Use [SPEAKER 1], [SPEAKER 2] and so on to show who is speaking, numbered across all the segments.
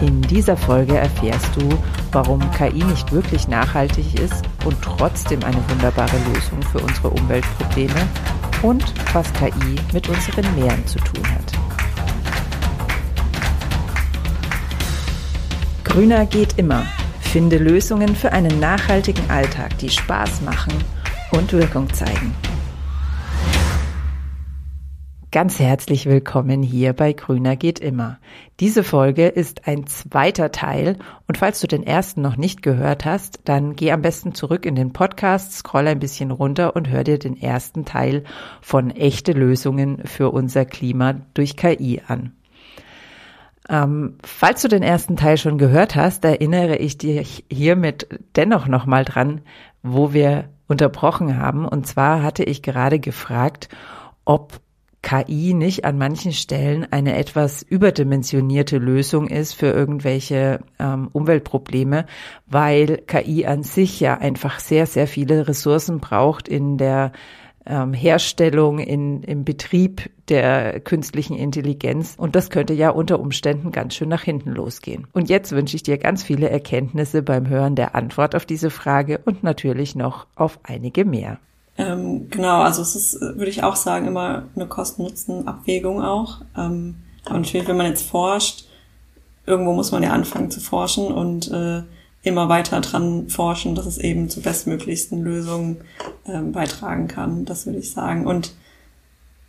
[SPEAKER 1] In dieser Folge erfährst du, warum KI nicht wirklich nachhaltig ist und trotzdem eine wunderbare Lösung für unsere Umweltprobleme und was KI mit unseren Meeren zu tun hat. Grüner geht immer. Finde Lösungen für einen nachhaltigen Alltag, die Spaß machen und Wirkung zeigen. Ganz herzlich willkommen hier bei Grüner geht immer. Diese Folge ist ein zweiter Teil und falls du den ersten noch nicht gehört hast, dann geh am besten zurück in den Podcast, scroll ein bisschen runter und hör dir den ersten Teil von echte Lösungen für unser Klima durch KI an. Ähm, falls du den ersten Teil schon gehört hast, erinnere ich dich hiermit dennoch nochmal dran, wo wir unterbrochen haben. Und zwar hatte ich gerade gefragt, ob KI nicht an manchen Stellen eine etwas überdimensionierte Lösung ist für irgendwelche ähm, Umweltprobleme, weil KI an sich ja einfach sehr, sehr viele Ressourcen braucht in der ähm, Herstellung, in, im Betrieb der künstlichen Intelligenz. Und das könnte ja unter Umständen ganz schön nach hinten losgehen. Und jetzt wünsche ich dir ganz viele Erkenntnisse beim Hören der Antwort auf diese Frage und natürlich noch auf einige mehr.
[SPEAKER 2] Ähm, genau, also es ist, würde ich auch sagen, immer eine Kosten-Nutzen-Abwägung auch. Ähm, aber natürlich, wenn man jetzt forscht, irgendwo muss man ja anfangen zu forschen und äh, immer weiter dran forschen, dass es eben zu bestmöglichsten Lösungen ähm, beitragen kann. Das würde ich sagen. Und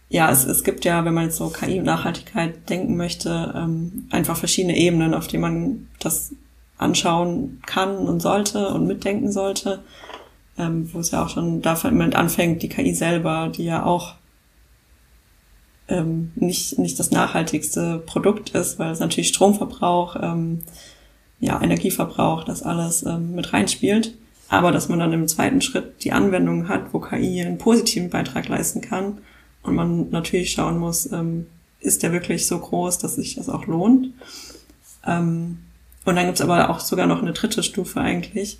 [SPEAKER 2] ja, es, es gibt ja, wenn man jetzt so KI und Nachhaltigkeit denken möchte, ähm, einfach verschiedene Ebenen, auf die man das anschauen kann und sollte und mitdenken sollte ähm, wo es ja auch schon damit anfängt, die KI selber, die ja auch ähm, nicht, nicht das nachhaltigste Produkt ist, weil es natürlich Stromverbrauch, ähm, ja, Energieverbrauch, das alles ähm, mit reinspielt. Aber dass man dann im zweiten Schritt die Anwendung hat, wo KI einen positiven Beitrag leisten kann und man natürlich schauen muss, ähm, ist der wirklich so groß, dass sich das auch lohnt. Ähm, und dann gibt's aber auch sogar noch eine dritte Stufe eigentlich,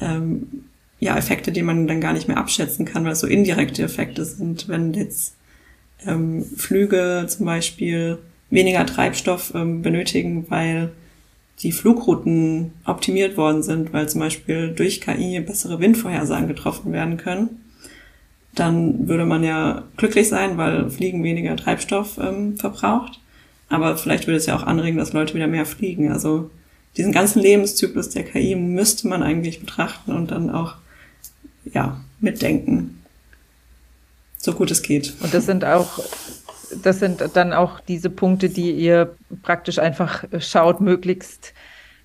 [SPEAKER 2] ähm, ja, Effekte, die man dann gar nicht mehr abschätzen kann, weil es so indirekte Effekte sind, wenn jetzt ähm, Flüge zum Beispiel weniger Treibstoff ähm, benötigen, weil die Flugrouten optimiert worden sind, weil zum Beispiel durch KI bessere Windvorhersagen getroffen werden können, dann würde man ja glücklich sein, weil Fliegen weniger Treibstoff ähm, verbraucht. Aber vielleicht würde es ja auch anregen, dass Leute wieder mehr fliegen. Also diesen ganzen Lebenszyklus der KI müsste man eigentlich betrachten und dann auch ja, mitdenken. So gut es geht.
[SPEAKER 1] Und das sind auch, das sind dann auch diese Punkte, die ihr praktisch einfach schaut, möglichst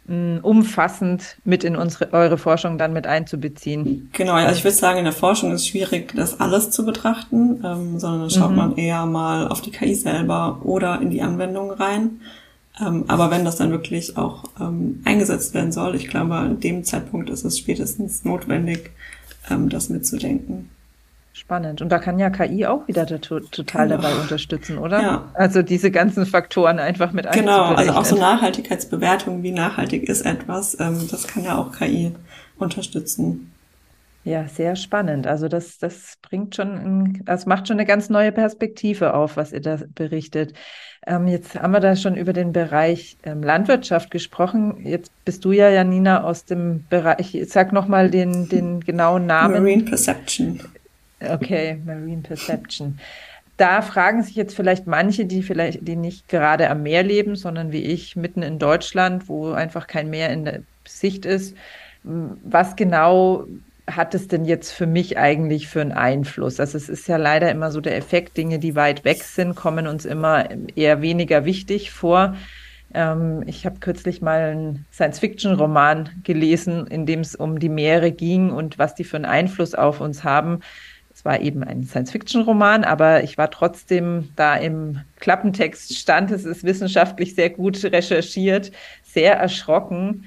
[SPEAKER 1] mh, mm, umfassend mit in unsere, eure Forschung dann mit einzubeziehen.
[SPEAKER 2] Genau, also ich würde sagen, in der Forschung ist es schwierig, das alles zu betrachten, ähm, sondern dann schaut mhm. man eher mal auf die KI selber oder in die Anwendung rein. Ähm, aber wenn das dann wirklich auch ähm, eingesetzt werden soll, ich glaube, an dem Zeitpunkt ist es spätestens notwendig, ähm, das mitzudenken.
[SPEAKER 1] Spannend. Und da kann ja KI auch wieder total genau. dabei unterstützen, oder? Ja. Also diese ganzen Faktoren einfach mit
[SPEAKER 2] Genau, also auch so Nachhaltigkeitsbewertungen, wie nachhaltig ist etwas, ähm, das kann ja auch KI unterstützen.
[SPEAKER 1] Ja, sehr spannend. Also das, das bringt schon, das macht schon eine ganz neue Perspektive auf, was ihr da berichtet. Ähm, jetzt haben wir da schon über den Bereich ähm, Landwirtschaft gesprochen. Jetzt bist du ja, Janina, aus dem Bereich, sag nochmal den, den genauen Namen.
[SPEAKER 2] Marine Perception.
[SPEAKER 1] Okay, Marine Perception. Da fragen sich jetzt vielleicht manche, die vielleicht, die nicht gerade am Meer leben, sondern wie ich mitten in Deutschland, wo einfach kein Meer in der Sicht ist, was genau hat es denn jetzt für mich eigentlich für einen Einfluss? Also es ist ja leider immer so der Effekt, Dinge, die weit weg sind, kommen uns immer eher weniger wichtig vor. Ähm, ich habe kürzlich mal einen Science-Fiction-Roman gelesen, in dem es um die Meere ging und was die für einen Einfluss auf uns haben. Es war eben ein Science-Fiction-Roman, aber ich war trotzdem da im Klappentext stand, es ist wissenschaftlich sehr gut recherchiert, sehr erschrocken,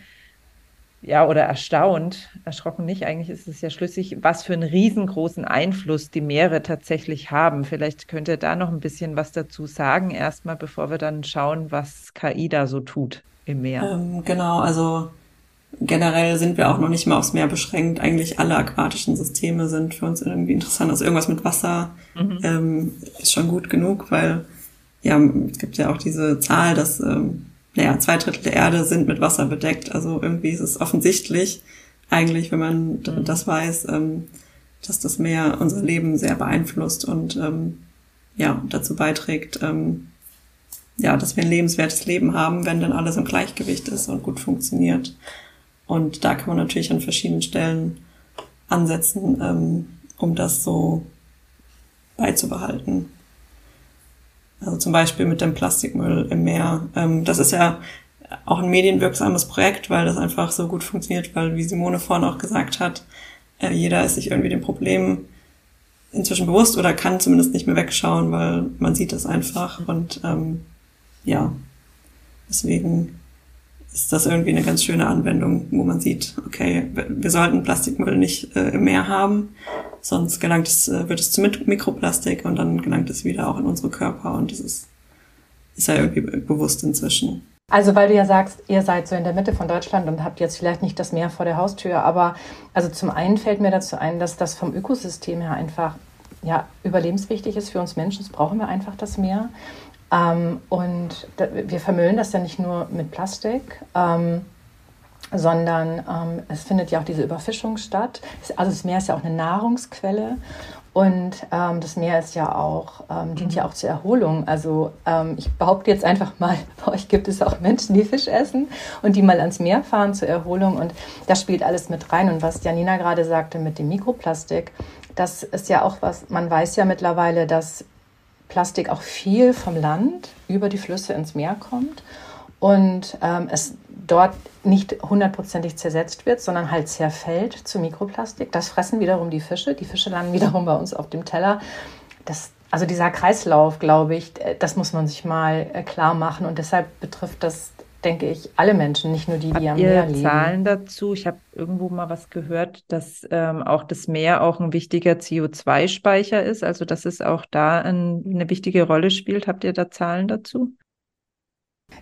[SPEAKER 1] ja, oder erstaunt, erschrocken nicht, eigentlich ist es ja schlüssig, was für einen riesengroßen Einfluss die Meere tatsächlich haben. Vielleicht könnt ihr da noch ein bisschen was dazu sagen, erstmal, bevor wir dann schauen, was KI da so tut im Meer.
[SPEAKER 2] Ähm, genau, also generell sind wir auch noch nicht mal aufs Meer beschränkt. Eigentlich alle aquatischen Systeme sind für uns irgendwie interessant. Also irgendwas mit Wasser mhm. ähm, ist schon gut genug, weil ja, es gibt ja auch diese Zahl, dass ähm, naja, zwei Drittel der Erde sind mit Wasser bedeckt. Also irgendwie ist es offensichtlich, eigentlich, wenn man mhm. das weiß, ähm, dass das Meer unser Leben sehr beeinflusst und ähm, ja, dazu beiträgt, ähm, ja, dass wir ein lebenswertes Leben haben, wenn dann alles im Gleichgewicht ist und gut funktioniert. Und da kann man natürlich an verschiedenen Stellen ansetzen, um das so beizubehalten. Also zum Beispiel mit dem Plastikmüll im Meer. Ähm, das ist ja auch ein medienwirksames Projekt, weil das einfach so gut funktioniert, weil, wie Simone vorhin auch gesagt hat, äh, jeder ist sich irgendwie dem Problem inzwischen bewusst oder kann zumindest nicht mehr wegschauen, weil man sieht es einfach und ähm, ja, deswegen ist das irgendwie eine ganz schöne Anwendung, wo man sieht, okay, wir sollten Plastikmüll nicht äh, im Meer haben, sonst gelangt es, äh, wird es zu Mikroplastik und dann gelangt es wieder auch in unsere Körper und das ist, ist ja irgendwie bewusst inzwischen.
[SPEAKER 3] Also weil du ja sagst, ihr seid so in der Mitte von Deutschland und habt jetzt vielleicht nicht das Meer vor der Haustür, aber also zum einen fällt mir dazu ein, dass das vom Ökosystem her einfach ja, überlebenswichtig ist für uns Menschen. Das brauchen wir einfach das Meer. Ähm, und da, wir vermüllen das ja nicht nur mit Plastik, ähm, sondern ähm, es findet ja auch diese Überfischung statt. Also das Meer ist ja auch eine Nahrungsquelle und ähm, das Meer ist ja auch, ähm, dient ja auch zur Erholung. Also ähm, ich behaupte jetzt einfach mal, bei euch gibt es auch Menschen, die Fisch essen und die mal ans Meer fahren zur Erholung. Und das spielt alles mit rein. Und was Janina gerade sagte mit dem Mikroplastik, das ist ja auch was, man weiß ja mittlerweile, dass Plastik auch viel vom Land über die Flüsse ins Meer kommt und ähm, es dort nicht hundertprozentig zersetzt wird, sondern halt zerfällt zu Mikroplastik. Das fressen wiederum die Fische. Die Fische landen wiederum bei uns auf dem Teller. Das, also dieser Kreislauf, glaube ich, äh, das muss man sich mal äh, klar machen. Und deshalb betrifft das denke ich, alle Menschen, nicht nur die, die am Meer
[SPEAKER 1] leben. Zahlen dazu? Ich habe irgendwo mal was gehört, dass ähm, auch das Meer auch ein wichtiger CO2-Speicher ist, also dass es auch da ein, eine wichtige Rolle spielt. Habt ihr da Zahlen dazu?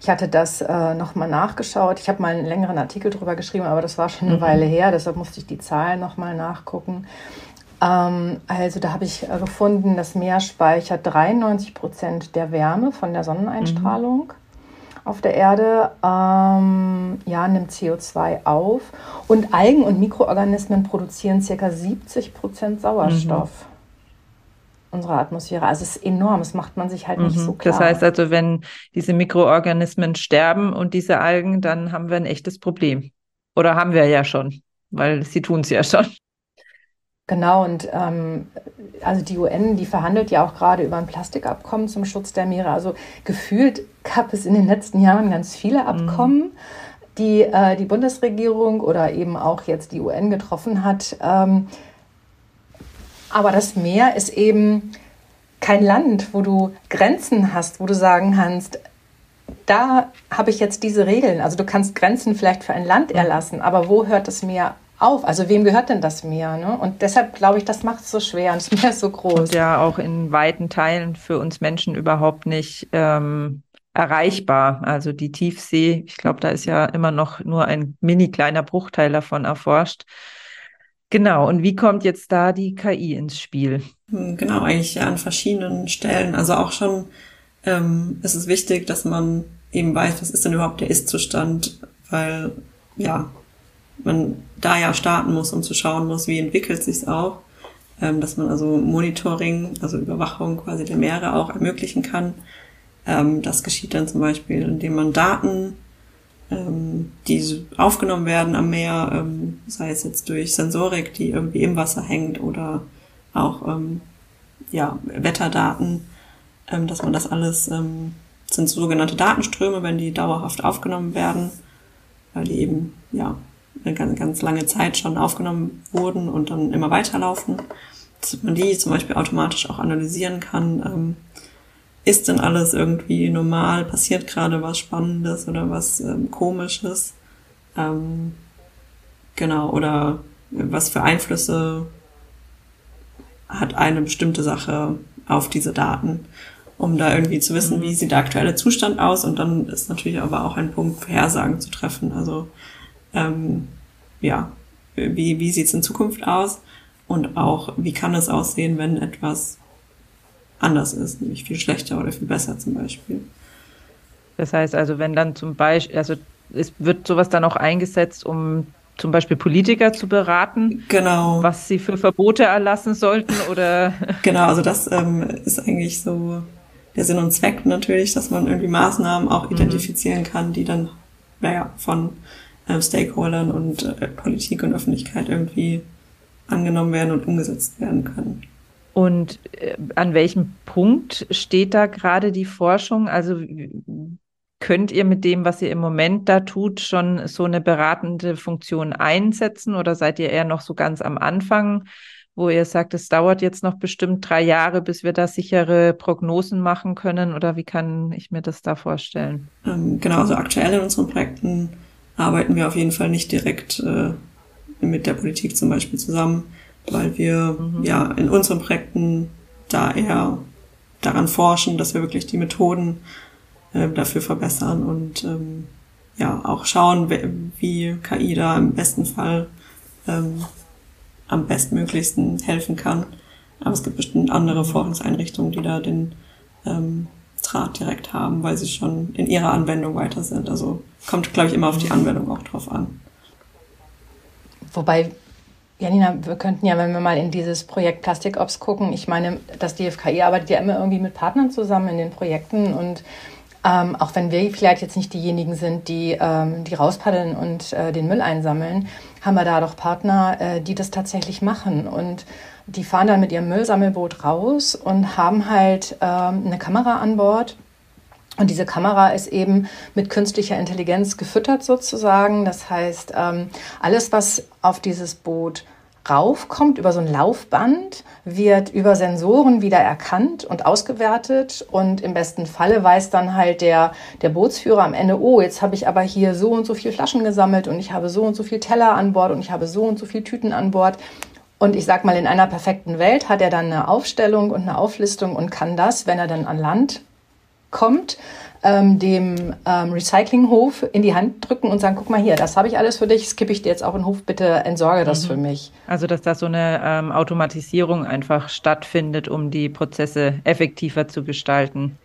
[SPEAKER 3] Ich hatte das äh, nochmal nachgeschaut. Ich habe mal einen längeren Artikel darüber geschrieben, aber das war schon eine mhm. Weile her, deshalb musste ich die Zahlen nochmal nachgucken. Ähm, also da habe ich äh, gefunden, das Meer speichert 93 Prozent der Wärme von der Sonneneinstrahlung. Mhm auf der Erde ähm, ja, nimmt CO2 auf und Algen und Mikroorganismen produzieren ca. 70 Prozent Sauerstoff. Mhm unserer Atmosphäre. Also es ist enorm, das macht man sich halt nicht mhm. so klar.
[SPEAKER 1] Das heißt also, wenn diese Mikroorganismen sterben und diese Algen, dann haben wir ein echtes Problem. Oder haben wir ja schon, weil sie tun es ja schon.
[SPEAKER 3] Genau, und ähm, also die UN, die verhandelt ja auch gerade über ein Plastikabkommen zum Schutz der Meere. Also gefühlt gab es in den letzten Jahren ganz viele mhm. Abkommen, mhm. die äh, die Bundesregierung oder eben auch jetzt die UN getroffen hat. Ähm, aber das Meer ist eben kein Land, wo du Grenzen hast, wo du sagen kannst, da habe ich jetzt diese Regeln. Also du kannst Grenzen vielleicht für ein Land erlassen, aber wo hört das Meer auf? Also wem gehört denn das Meer? Ne? Und deshalb glaube ich, das macht es so schwer und das Meer ist so groß. Und
[SPEAKER 1] ja, auch in weiten Teilen für uns Menschen überhaupt nicht ähm, erreichbar. Also die Tiefsee, ich glaube, da ist ja immer noch nur ein mini kleiner Bruchteil davon erforscht. Genau, und wie kommt jetzt da die KI ins Spiel?
[SPEAKER 2] Hm, genau, eigentlich an verschiedenen Stellen. Also auch schon ähm, ist es wichtig, dass man eben weiß, was ist denn überhaupt der Ist-Zustand, weil ja, man da ja starten muss, um zu schauen muss, wie entwickelt sich's auch, ähm, dass man also Monitoring, also Überwachung quasi der Meere auch ermöglichen kann. Ähm, das geschieht dann zum Beispiel, indem man Daten, ähm, die aufgenommen werden am Meer, ähm, sei es jetzt durch Sensorik, die irgendwie im Wasser hängt oder auch ähm, ja, Wetterdaten, ähm, dass man das alles sind sogenannte Datenströme, wenn die dauerhaft aufgenommen werden, weil die eben ja eine ganz, ganz lange Zeit schon aufgenommen wurden und dann immer weiterlaufen, dass man die zum Beispiel automatisch auch analysieren kann. Ähm, ist denn alles irgendwie normal? Passiert gerade was Spannendes oder was ähm, Komisches? Ähm, genau, oder was für Einflüsse hat eine bestimmte Sache auf diese Daten, um da irgendwie zu wissen, mhm. wie sieht der aktuelle Zustand aus und dann ist natürlich aber auch ein Punkt, Vorhersagen zu treffen. Also ähm, ja, wie, wie sieht es in Zukunft aus und auch, wie kann es aussehen, wenn etwas anders ist, nämlich viel schlechter oder viel besser zum Beispiel.
[SPEAKER 1] Das heißt also, wenn dann zum Beispiel, also es wird sowas dann auch eingesetzt, um zum Beispiel Politiker zu beraten,
[SPEAKER 2] genau.
[SPEAKER 1] was sie für Verbote erlassen sollten oder?
[SPEAKER 2] Genau, also das ähm, ist eigentlich so der Sinn und Zweck natürlich, dass man irgendwie Maßnahmen auch mhm. identifizieren kann, die dann, naja, von äh, Stakeholdern und äh, Politik und Öffentlichkeit irgendwie angenommen werden und umgesetzt werden können.
[SPEAKER 1] Und äh, an welchem Punkt steht da gerade die Forschung? Also könnt ihr mit dem, was ihr im Moment da tut, schon so eine beratende Funktion einsetzen oder seid ihr eher noch so ganz am Anfang, wo ihr sagt, es dauert jetzt noch bestimmt drei Jahre, bis wir da sichere Prognosen machen können? Oder wie kann ich mir das da vorstellen?
[SPEAKER 2] Ähm, genau, also aktuell in unseren Projekten arbeiten wir auf jeden Fall nicht direkt äh, mit der Politik zum Beispiel zusammen, weil wir mhm. ja in unseren Projekten da eher daran forschen, dass wir wirklich die Methoden äh, dafür verbessern und ähm, ja auch schauen, wie KI da im besten Fall ähm, am bestmöglichsten helfen kann. Aber es gibt bestimmt andere Forschungseinrichtungen, die da den ähm, Draht direkt haben, weil sie schon in ihrer Anwendung weiter sind. Also kommt, glaube ich, immer auf die Anwendung auch drauf an.
[SPEAKER 3] Wobei, Janina, wir könnten ja, wenn wir mal in dieses Projekt Plastikops gucken, ich meine, das DFKI arbeitet ja immer irgendwie mit Partnern zusammen in den Projekten und ähm, auch wenn wir vielleicht jetzt nicht diejenigen sind, die, ähm, die rauspaddeln und äh, den Müll einsammeln, haben wir da doch Partner, äh, die das tatsächlich machen. Und die fahren dann mit ihrem Müllsammelboot raus und haben halt ähm, eine Kamera an Bord. Und diese Kamera ist eben mit künstlicher Intelligenz gefüttert sozusagen. Das heißt, ähm, alles, was auf dieses Boot raufkommt über so ein Laufband, wird über Sensoren wieder erkannt und ausgewertet und im besten Falle weiß dann halt der, der Bootsführer am Ende, oh, jetzt habe ich aber hier so und so viel Flaschen gesammelt und ich habe so und so viel Teller an Bord und ich habe so und so viel Tüten an Bord. Und ich sag mal, in einer perfekten Welt hat er dann eine Aufstellung und eine Auflistung und kann das, wenn er dann an Land kommt, ähm, dem ähm, Recyclinghof in die Hand drücken und sagen, guck mal hier, das habe ich alles für dich, skippe ich dir jetzt auf den Hof, bitte entsorge das mhm. für mich.
[SPEAKER 1] Also dass da so eine ähm, Automatisierung einfach stattfindet, um die Prozesse effektiver zu gestalten.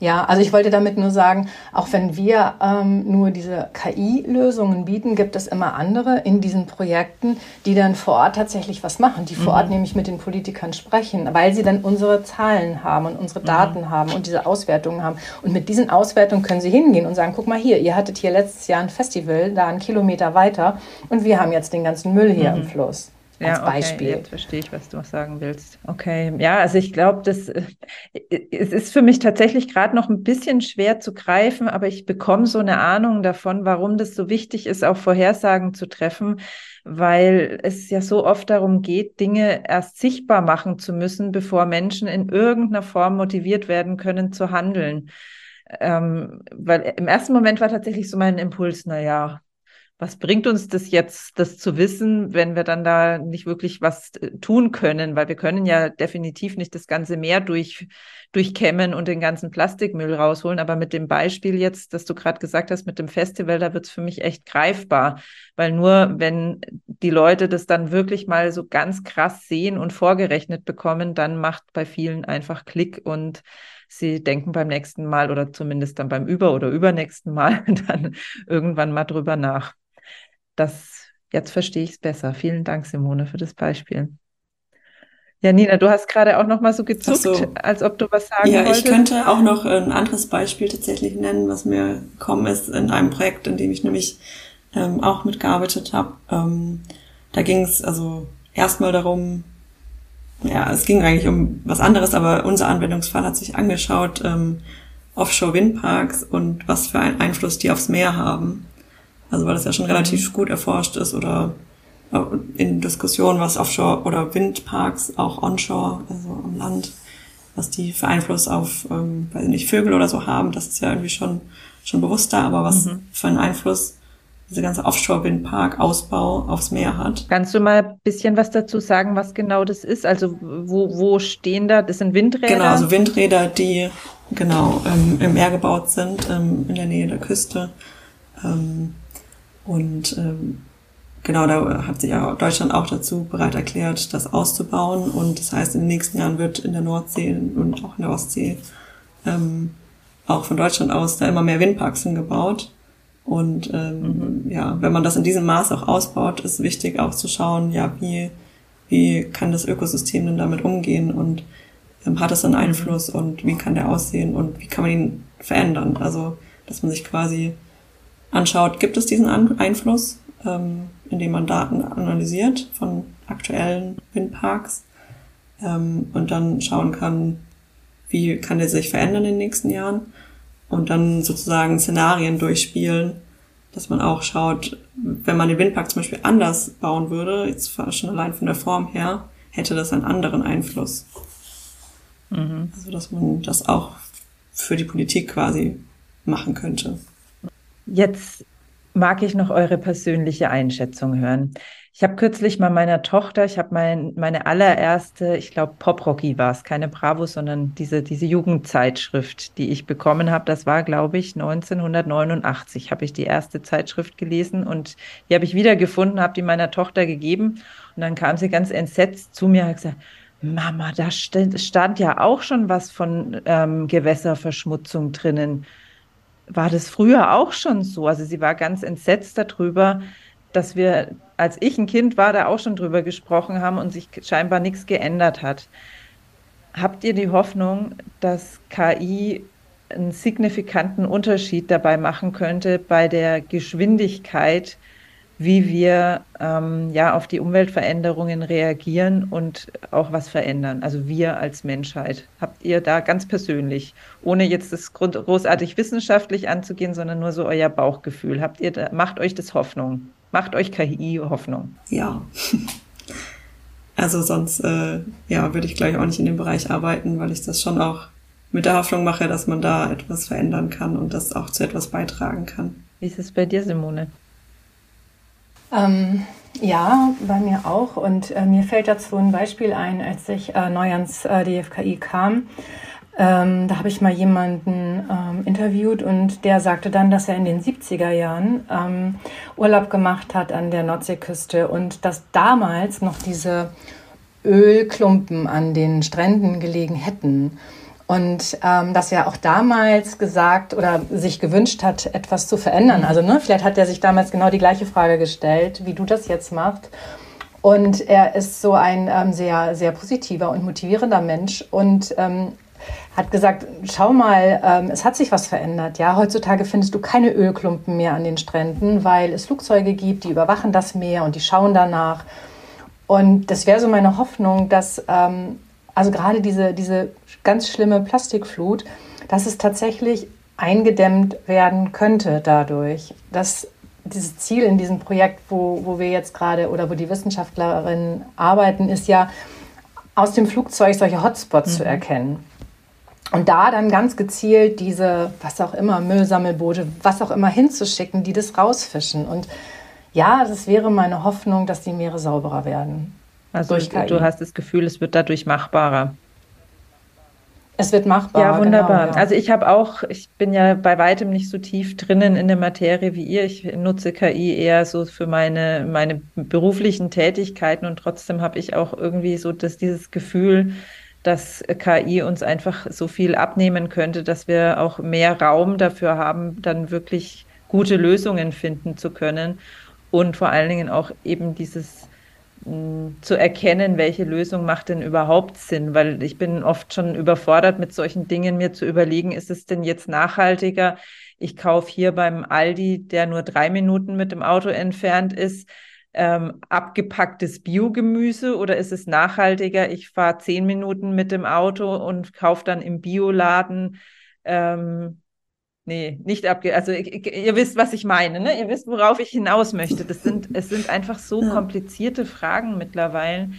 [SPEAKER 3] Ja, also ich wollte damit nur sagen, auch wenn wir ähm, nur diese KI-Lösungen bieten, gibt es immer andere in diesen Projekten, die dann vor Ort tatsächlich was machen, die vor mhm. Ort nämlich mit den Politikern sprechen, weil sie dann unsere Zahlen haben und unsere mhm. Daten mhm. haben und diese Auswertungen haben. Und mit diesen Auswertungen können sie hingehen und sagen, guck mal hier, ihr hattet hier letztes Jahr ein Festival, da einen Kilometer weiter und wir haben jetzt den ganzen Müll hier mhm. im Fluss
[SPEAKER 1] ja, okay. Beispiel. Jetzt verstehe ich, was du sagen willst. Okay, ja, also ich glaube, das äh, es ist für mich tatsächlich gerade noch ein bisschen schwer zu greifen, aber ich bekomme so eine Ahnung davon, warum das so wichtig ist, auch Vorhersagen zu treffen, weil es ja so oft darum geht, Dinge erst sichtbar machen zu müssen, bevor Menschen in irgendeiner Form motiviert werden können zu handeln. Ähm, weil im ersten Moment war tatsächlich so mein Impuls, na ja, was bringt uns das jetzt, das zu wissen, wenn wir dann da nicht wirklich was äh, tun können? Weil wir können ja definitiv nicht das ganze Meer durch, durchkämmen und den ganzen Plastikmüll rausholen. Aber mit dem Beispiel jetzt, das du gerade gesagt hast, mit dem Festival, da wird es für mich echt greifbar. Weil nur wenn die Leute das dann wirklich mal so ganz krass sehen und vorgerechnet bekommen, dann macht bei vielen einfach Klick und sie denken beim nächsten Mal oder zumindest dann beim über- oder übernächsten Mal dann irgendwann mal drüber nach das, jetzt verstehe ich es besser. Vielen Dank, Simone, für das Beispiel. Ja, Nina, du hast gerade auch noch mal so gezuckt, so. als ob du was sagen
[SPEAKER 2] ja,
[SPEAKER 1] wolltest.
[SPEAKER 2] Ja, ich könnte auch noch ein anderes Beispiel tatsächlich nennen, was mir gekommen ist in einem Projekt, in dem ich nämlich ähm, auch mitgearbeitet habe. Ähm, da ging es also erstmal darum, ja, es ging eigentlich um was anderes, aber unser Anwendungsfall hat sich angeschaut, ähm, Offshore-Windparks und was für einen Einfluss die aufs Meer haben. Also weil das ja schon relativ gut erforscht ist oder äh, in Diskussionen, was Offshore oder Windparks, auch Onshore, also am Land, was die für Einfluss auf, ähm, weiß nicht, Vögel oder so haben, das ist ja irgendwie schon, schon bewusster, aber was mhm. für einen Einfluss dieser ganze Offshore-Windpark-Ausbau aufs Meer hat.
[SPEAKER 1] Kannst du mal ein bisschen was dazu sagen, was genau das ist? Also wo, wo stehen da? Das sind Windräder?
[SPEAKER 2] Genau, also Windräder, die genau ähm, im Meer gebaut sind, ähm, in der Nähe der Küste. Ähm, und ähm, genau, da hat sich ja Deutschland auch dazu bereit erklärt, das auszubauen. Und das heißt, in den nächsten Jahren wird in der Nordsee und auch in der Ostsee ähm, auch von Deutschland aus da immer mehr Windparks hingebaut. Und ähm, mhm. ja, wenn man das in diesem Maß auch ausbaut, ist wichtig auch zu schauen, ja, wie, wie kann das Ökosystem denn damit umgehen und ähm, hat es einen Einfluss und wie kann der aussehen und wie kann man ihn verändern? Also, dass man sich quasi anschaut, gibt es diesen An Einfluss, ähm, indem man Daten analysiert von aktuellen Windparks ähm, und dann schauen kann, wie kann der sich verändern in den nächsten Jahren und dann sozusagen Szenarien durchspielen, dass man auch schaut, wenn man den Windpark zum Beispiel anders bauen würde, jetzt schon allein von der Form her, hätte das einen anderen Einfluss. Mhm. Also dass man das auch für die Politik quasi machen könnte.
[SPEAKER 1] Jetzt mag ich noch eure persönliche Einschätzung hören. Ich habe kürzlich mal meiner Tochter, ich habe mein, meine allererste, ich glaube Poprocky war es, keine Bravo, sondern diese, diese Jugendzeitschrift, die ich bekommen habe, das war, glaube ich, 1989, habe ich die erste Zeitschrift gelesen und die habe ich wiedergefunden, habe die meiner Tochter gegeben und dann kam sie ganz entsetzt zu mir und hat gesagt, Mama, da stand, stand ja auch schon was von ähm, Gewässerverschmutzung drinnen. War das früher auch schon so? Also sie war ganz entsetzt darüber, dass wir, als ich ein Kind war, da auch schon drüber gesprochen haben und sich scheinbar nichts geändert hat. Habt ihr die Hoffnung, dass KI einen signifikanten Unterschied dabei machen könnte bei der Geschwindigkeit, wie wir ähm, ja auf die Umweltveränderungen reagieren und auch was verändern. Also wir als Menschheit. Habt ihr da ganz persönlich, ohne jetzt das großartig wissenschaftlich anzugehen, sondern nur so euer Bauchgefühl, habt ihr da, macht euch das Hoffnung? Macht euch KI Hoffnung?
[SPEAKER 2] Ja. Also sonst äh, ja, würde ich gleich auch nicht in dem Bereich arbeiten, weil ich das schon auch mit der Hoffnung mache, dass man da etwas verändern kann und das auch zu etwas beitragen kann.
[SPEAKER 1] Wie ist es bei dir, Simone?
[SPEAKER 3] Ähm, ja, bei mir auch. Und äh, mir fällt dazu ein Beispiel ein, als ich äh, neu ans äh, DFKI kam. Ähm, da habe ich mal jemanden ähm, interviewt und der sagte dann, dass er in den 70er Jahren ähm, Urlaub gemacht hat an der Nordseeküste und dass damals noch diese Ölklumpen an den Stränden gelegen hätten. Und ähm, dass er auch damals gesagt oder sich gewünscht hat, etwas zu verändern. Also ne, vielleicht hat er sich damals genau die gleiche Frage gestellt, wie du das jetzt machst. Und er ist so ein ähm, sehr, sehr positiver und motivierender Mensch und ähm, hat gesagt, schau mal, ähm, es hat sich was verändert. Ja, heutzutage findest du keine Ölklumpen mehr an den Stränden, weil es Flugzeuge gibt, die überwachen das Meer und die schauen danach. Und das wäre so meine Hoffnung, dass ähm, also gerade diese, diese ganz schlimme Plastikflut, dass es tatsächlich eingedämmt werden könnte dadurch. Dass dieses Ziel in diesem Projekt, wo, wo wir jetzt gerade oder wo die Wissenschaftlerinnen arbeiten, ist ja, aus dem Flugzeug solche Hotspots mhm. zu erkennen. Und da dann ganz gezielt diese, was auch immer, Müllsammelboote, was auch immer hinzuschicken, die das rausfischen. Und ja, das wäre meine Hoffnung, dass die Meere sauberer werden.
[SPEAKER 1] Also du hast das Gefühl, es wird dadurch machbarer.
[SPEAKER 3] Es wird machbar.
[SPEAKER 1] Ja, wunderbar. Genau, ja. Also ich habe auch, ich bin ja bei weitem nicht so tief drinnen in der Materie wie ihr. Ich nutze KI eher so für meine, meine beruflichen Tätigkeiten und trotzdem habe ich auch irgendwie so dass dieses Gefühl, dass KI uns einfach so viel abnehmen könnte, dass wir auch mehr Raum dafür haben, dann wirklich gute Lösungen finden zu können und vor allen Dingen auch eben dieses zu erkennen, welche Lösung macht denn überhaupt Sinn, weil ich bin oft schon überfordert mit solchen Dingen, mir zu überlegen, ist es denn jetzt nachhaltiger? Ich kaufe hier beim Aldi, der nur drei Minuten mit dem Auto entfernt ist, ähm, abgepacktes Biogemüse oder ist es nachhaltiger? Ich fahre zehn Minuten mit dem Auto und kaufe dann im Bioladen ähm, Nee, nicht abge. Also ihr wisst, was ich meine, ne? Ihr wisst, worauf ich hinaus möchte. Das sind, es sind einfach so komplizierte Fragen mittlerweile,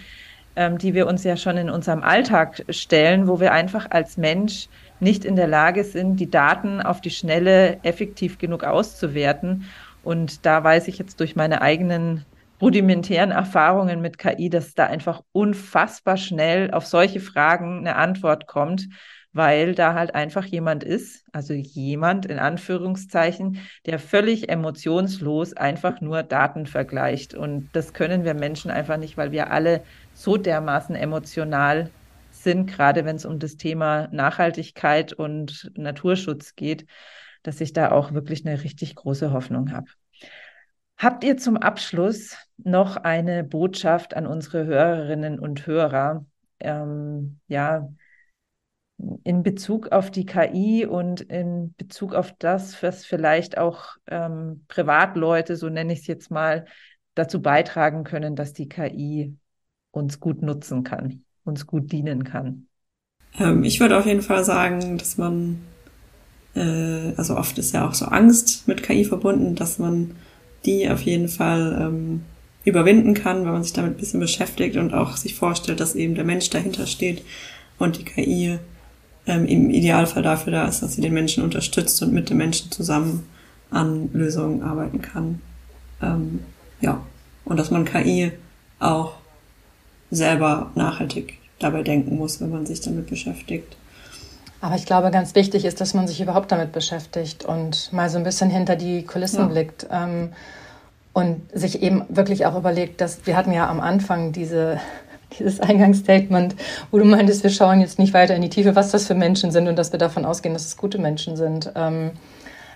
[SPEAKER 1] ähm, die wir uns ja schon in unserem Alltag stellen, wo wir einfach als Mensch nicht in der Lage sind, die Daten auf die Schnelle effektiv genug auszuwerten. Und da weiß ich jetzt durch meine eigenen rudimentären Erfahrungen mit KI, dass da einfach unfassbar schnell auf solche Fragen eine Antwort kommt weil da halt einfach jemand ist, also jemand in Anführungszeichen, der völlig emotionslos einfach nur Daten vergleicht. Und das können wir Menschen einfach nicht, weil wir alle so dermaßen emotional sind, gerade wenn es um das Thema Nachhaltigkeit und Naturschutz geht, dass ich da auch wirklich eine richtig große Hoffnung habe. Habt ihr zum Abschluss noch eine Botschaft an unsere Hörerinnen und Hörer? Ähm, ja, in Bezug auf die KI und in Bezug auf das, was vielleicht auch ähm, Privatleute, so nenne ich es jetzt mal, dazu beitragen können, dass die KI uns gut nutzen kann, uns gut dienen kann?
[SPEAKER 2] Ähm, ich würde auf jeden Fall sagen, dass man, äh, also oft ist ja auch so Angst mit KI verbunden, dass man die auf jeden Fall ähm, überwinden kann, wenn man sich damit ein bisschen beschäftigt und auch sich vorstellt, dass eben der Mensch dahinter steht und die KI ähm, im Idealfall dafür da ist, dass sie den Menschen unterstützt und mit den Menschen zusammen an Lösungen arbeiten kann. Ähm, ja, und dass man KI auch selber nachhaltig dabei denken muss, wenn man sich damit beschäftigt.
[SPEAKER 3] Aber ich glaube, ganz wichtig ist, dass man sich überhaupt damit beschäftigt und mal so ein bisschen hinter die Kulissen ja. blickt ähm, und sich eben wirklich auch überlegt, dass wir hatten ja am Anfang diese dieses Eingangsstatement, wo du meintest, wir schauen jetzt nicht weiter in die Tiefe, was das für Menschen sind und dass wir davon ausgehen, dass es gute Menschen sind. Ähm,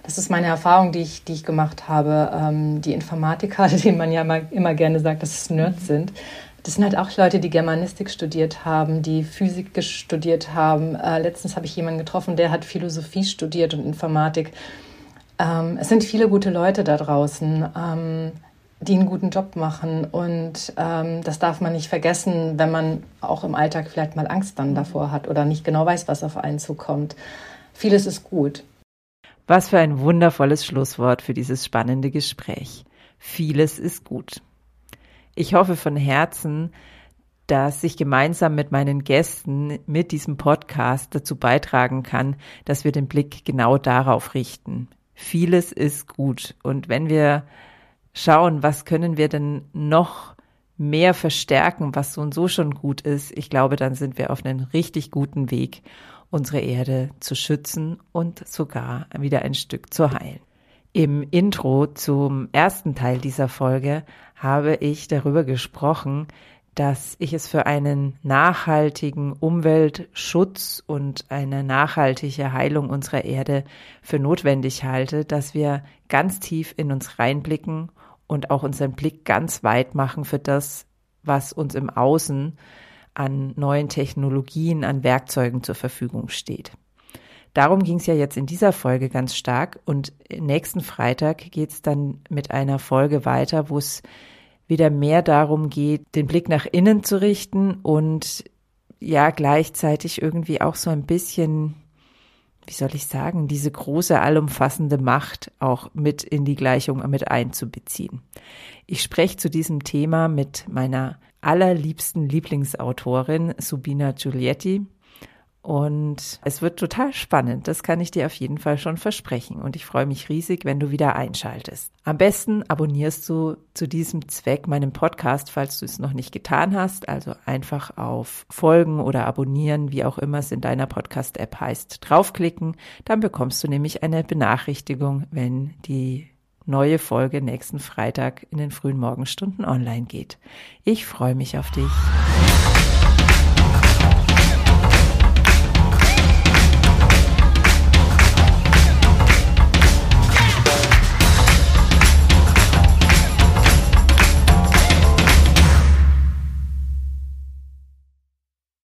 [SPEAKER 3] das ist meine Erfahrung, die ich, die ich gemacht habe. Ähm, die Informatiker, denen man ja immer, immer gerne sagt, dass es Nerds sind, das sind halt auch Leute, die Germanistik studiert haben, die Physik studiert haben. Äh, letztens habe ich jemanden getroffen, der hat Philosophie studiert und Informatik. Ähm, es sind viele gute Leute da draußen. Die einen guten Job machen. Und ähm, das darf man nicht vergessen, wenn man auch im Alltag vielleicht mal Angst dann davor hat oder nicht genau weiß, was auf einen zukommt. Vieles ist gut.
[SPEAKER 1] Was für ein wundervolles Schlusswort für dieses spannende Gespräch. Vieles ist gut. Ich hoffe von Herzen, dass ich gemeinsam mit meinen Gästen mit diesem Podcast dazu beitragen kann, dass wir den Blick genau darauf richten. Vieles ist gut. Und wenn wir schauen, was können wir denn noch mehr verstärken, was so und so schon gut ist, ich glaube, dann sind wir auf einem richtig guten Weg, unsere Erde zu schützen und sogar wieder ein Stück zu heilen. Im Intro zum ersten Teil dieser Folge habe ich darüber gesprochen, dass ich es für einen nachhaltigen Umweltschutz und eine nachhaltige Heilung unserer Erde für notwendig halte, dass wir ganz tief in uns reinblicken und auch unseren Blick ganz weit machen für das, was uns im Außen an neuen Technologien, an Werkzeugen zur Verfügung steht. Darum ging es ja jetzt in dieser Folge ganz stark und nächsten Freitag geht es dann mit einer Folge weiter, wo es wieder mehr darum geht, den Blick nach innen zu richten und ja gleichzeitig irgendwie auch so ein bisschen wie soll ich sagen, diese große allumfassende Macht auch mit in die Gleichung mit einzubeziehen. Ich spreche zu diesem Thema mit meiner allerliebsten Lieblingsautorin Subina Giulietti. Und es wird total spannend, das kann ich dir auf jeden Fall schon versprechen. Und ich freue mich riesig, wenn du wieder einschaltest. Am besten abonnierst du zu diesem Zweck meinen Podcast, falls du es noch nicht getan hast. Also einfach auf Folgen oder Abonnieren, wie auch immer es in deiner Podcast-App heißt, draufklicken. Dann bekommst du nämlich eine Benachrichtigung, wenn die neue Folge nächsten Freitag in den frühen Morgenstunden online geht. Ich freue mich auf dich.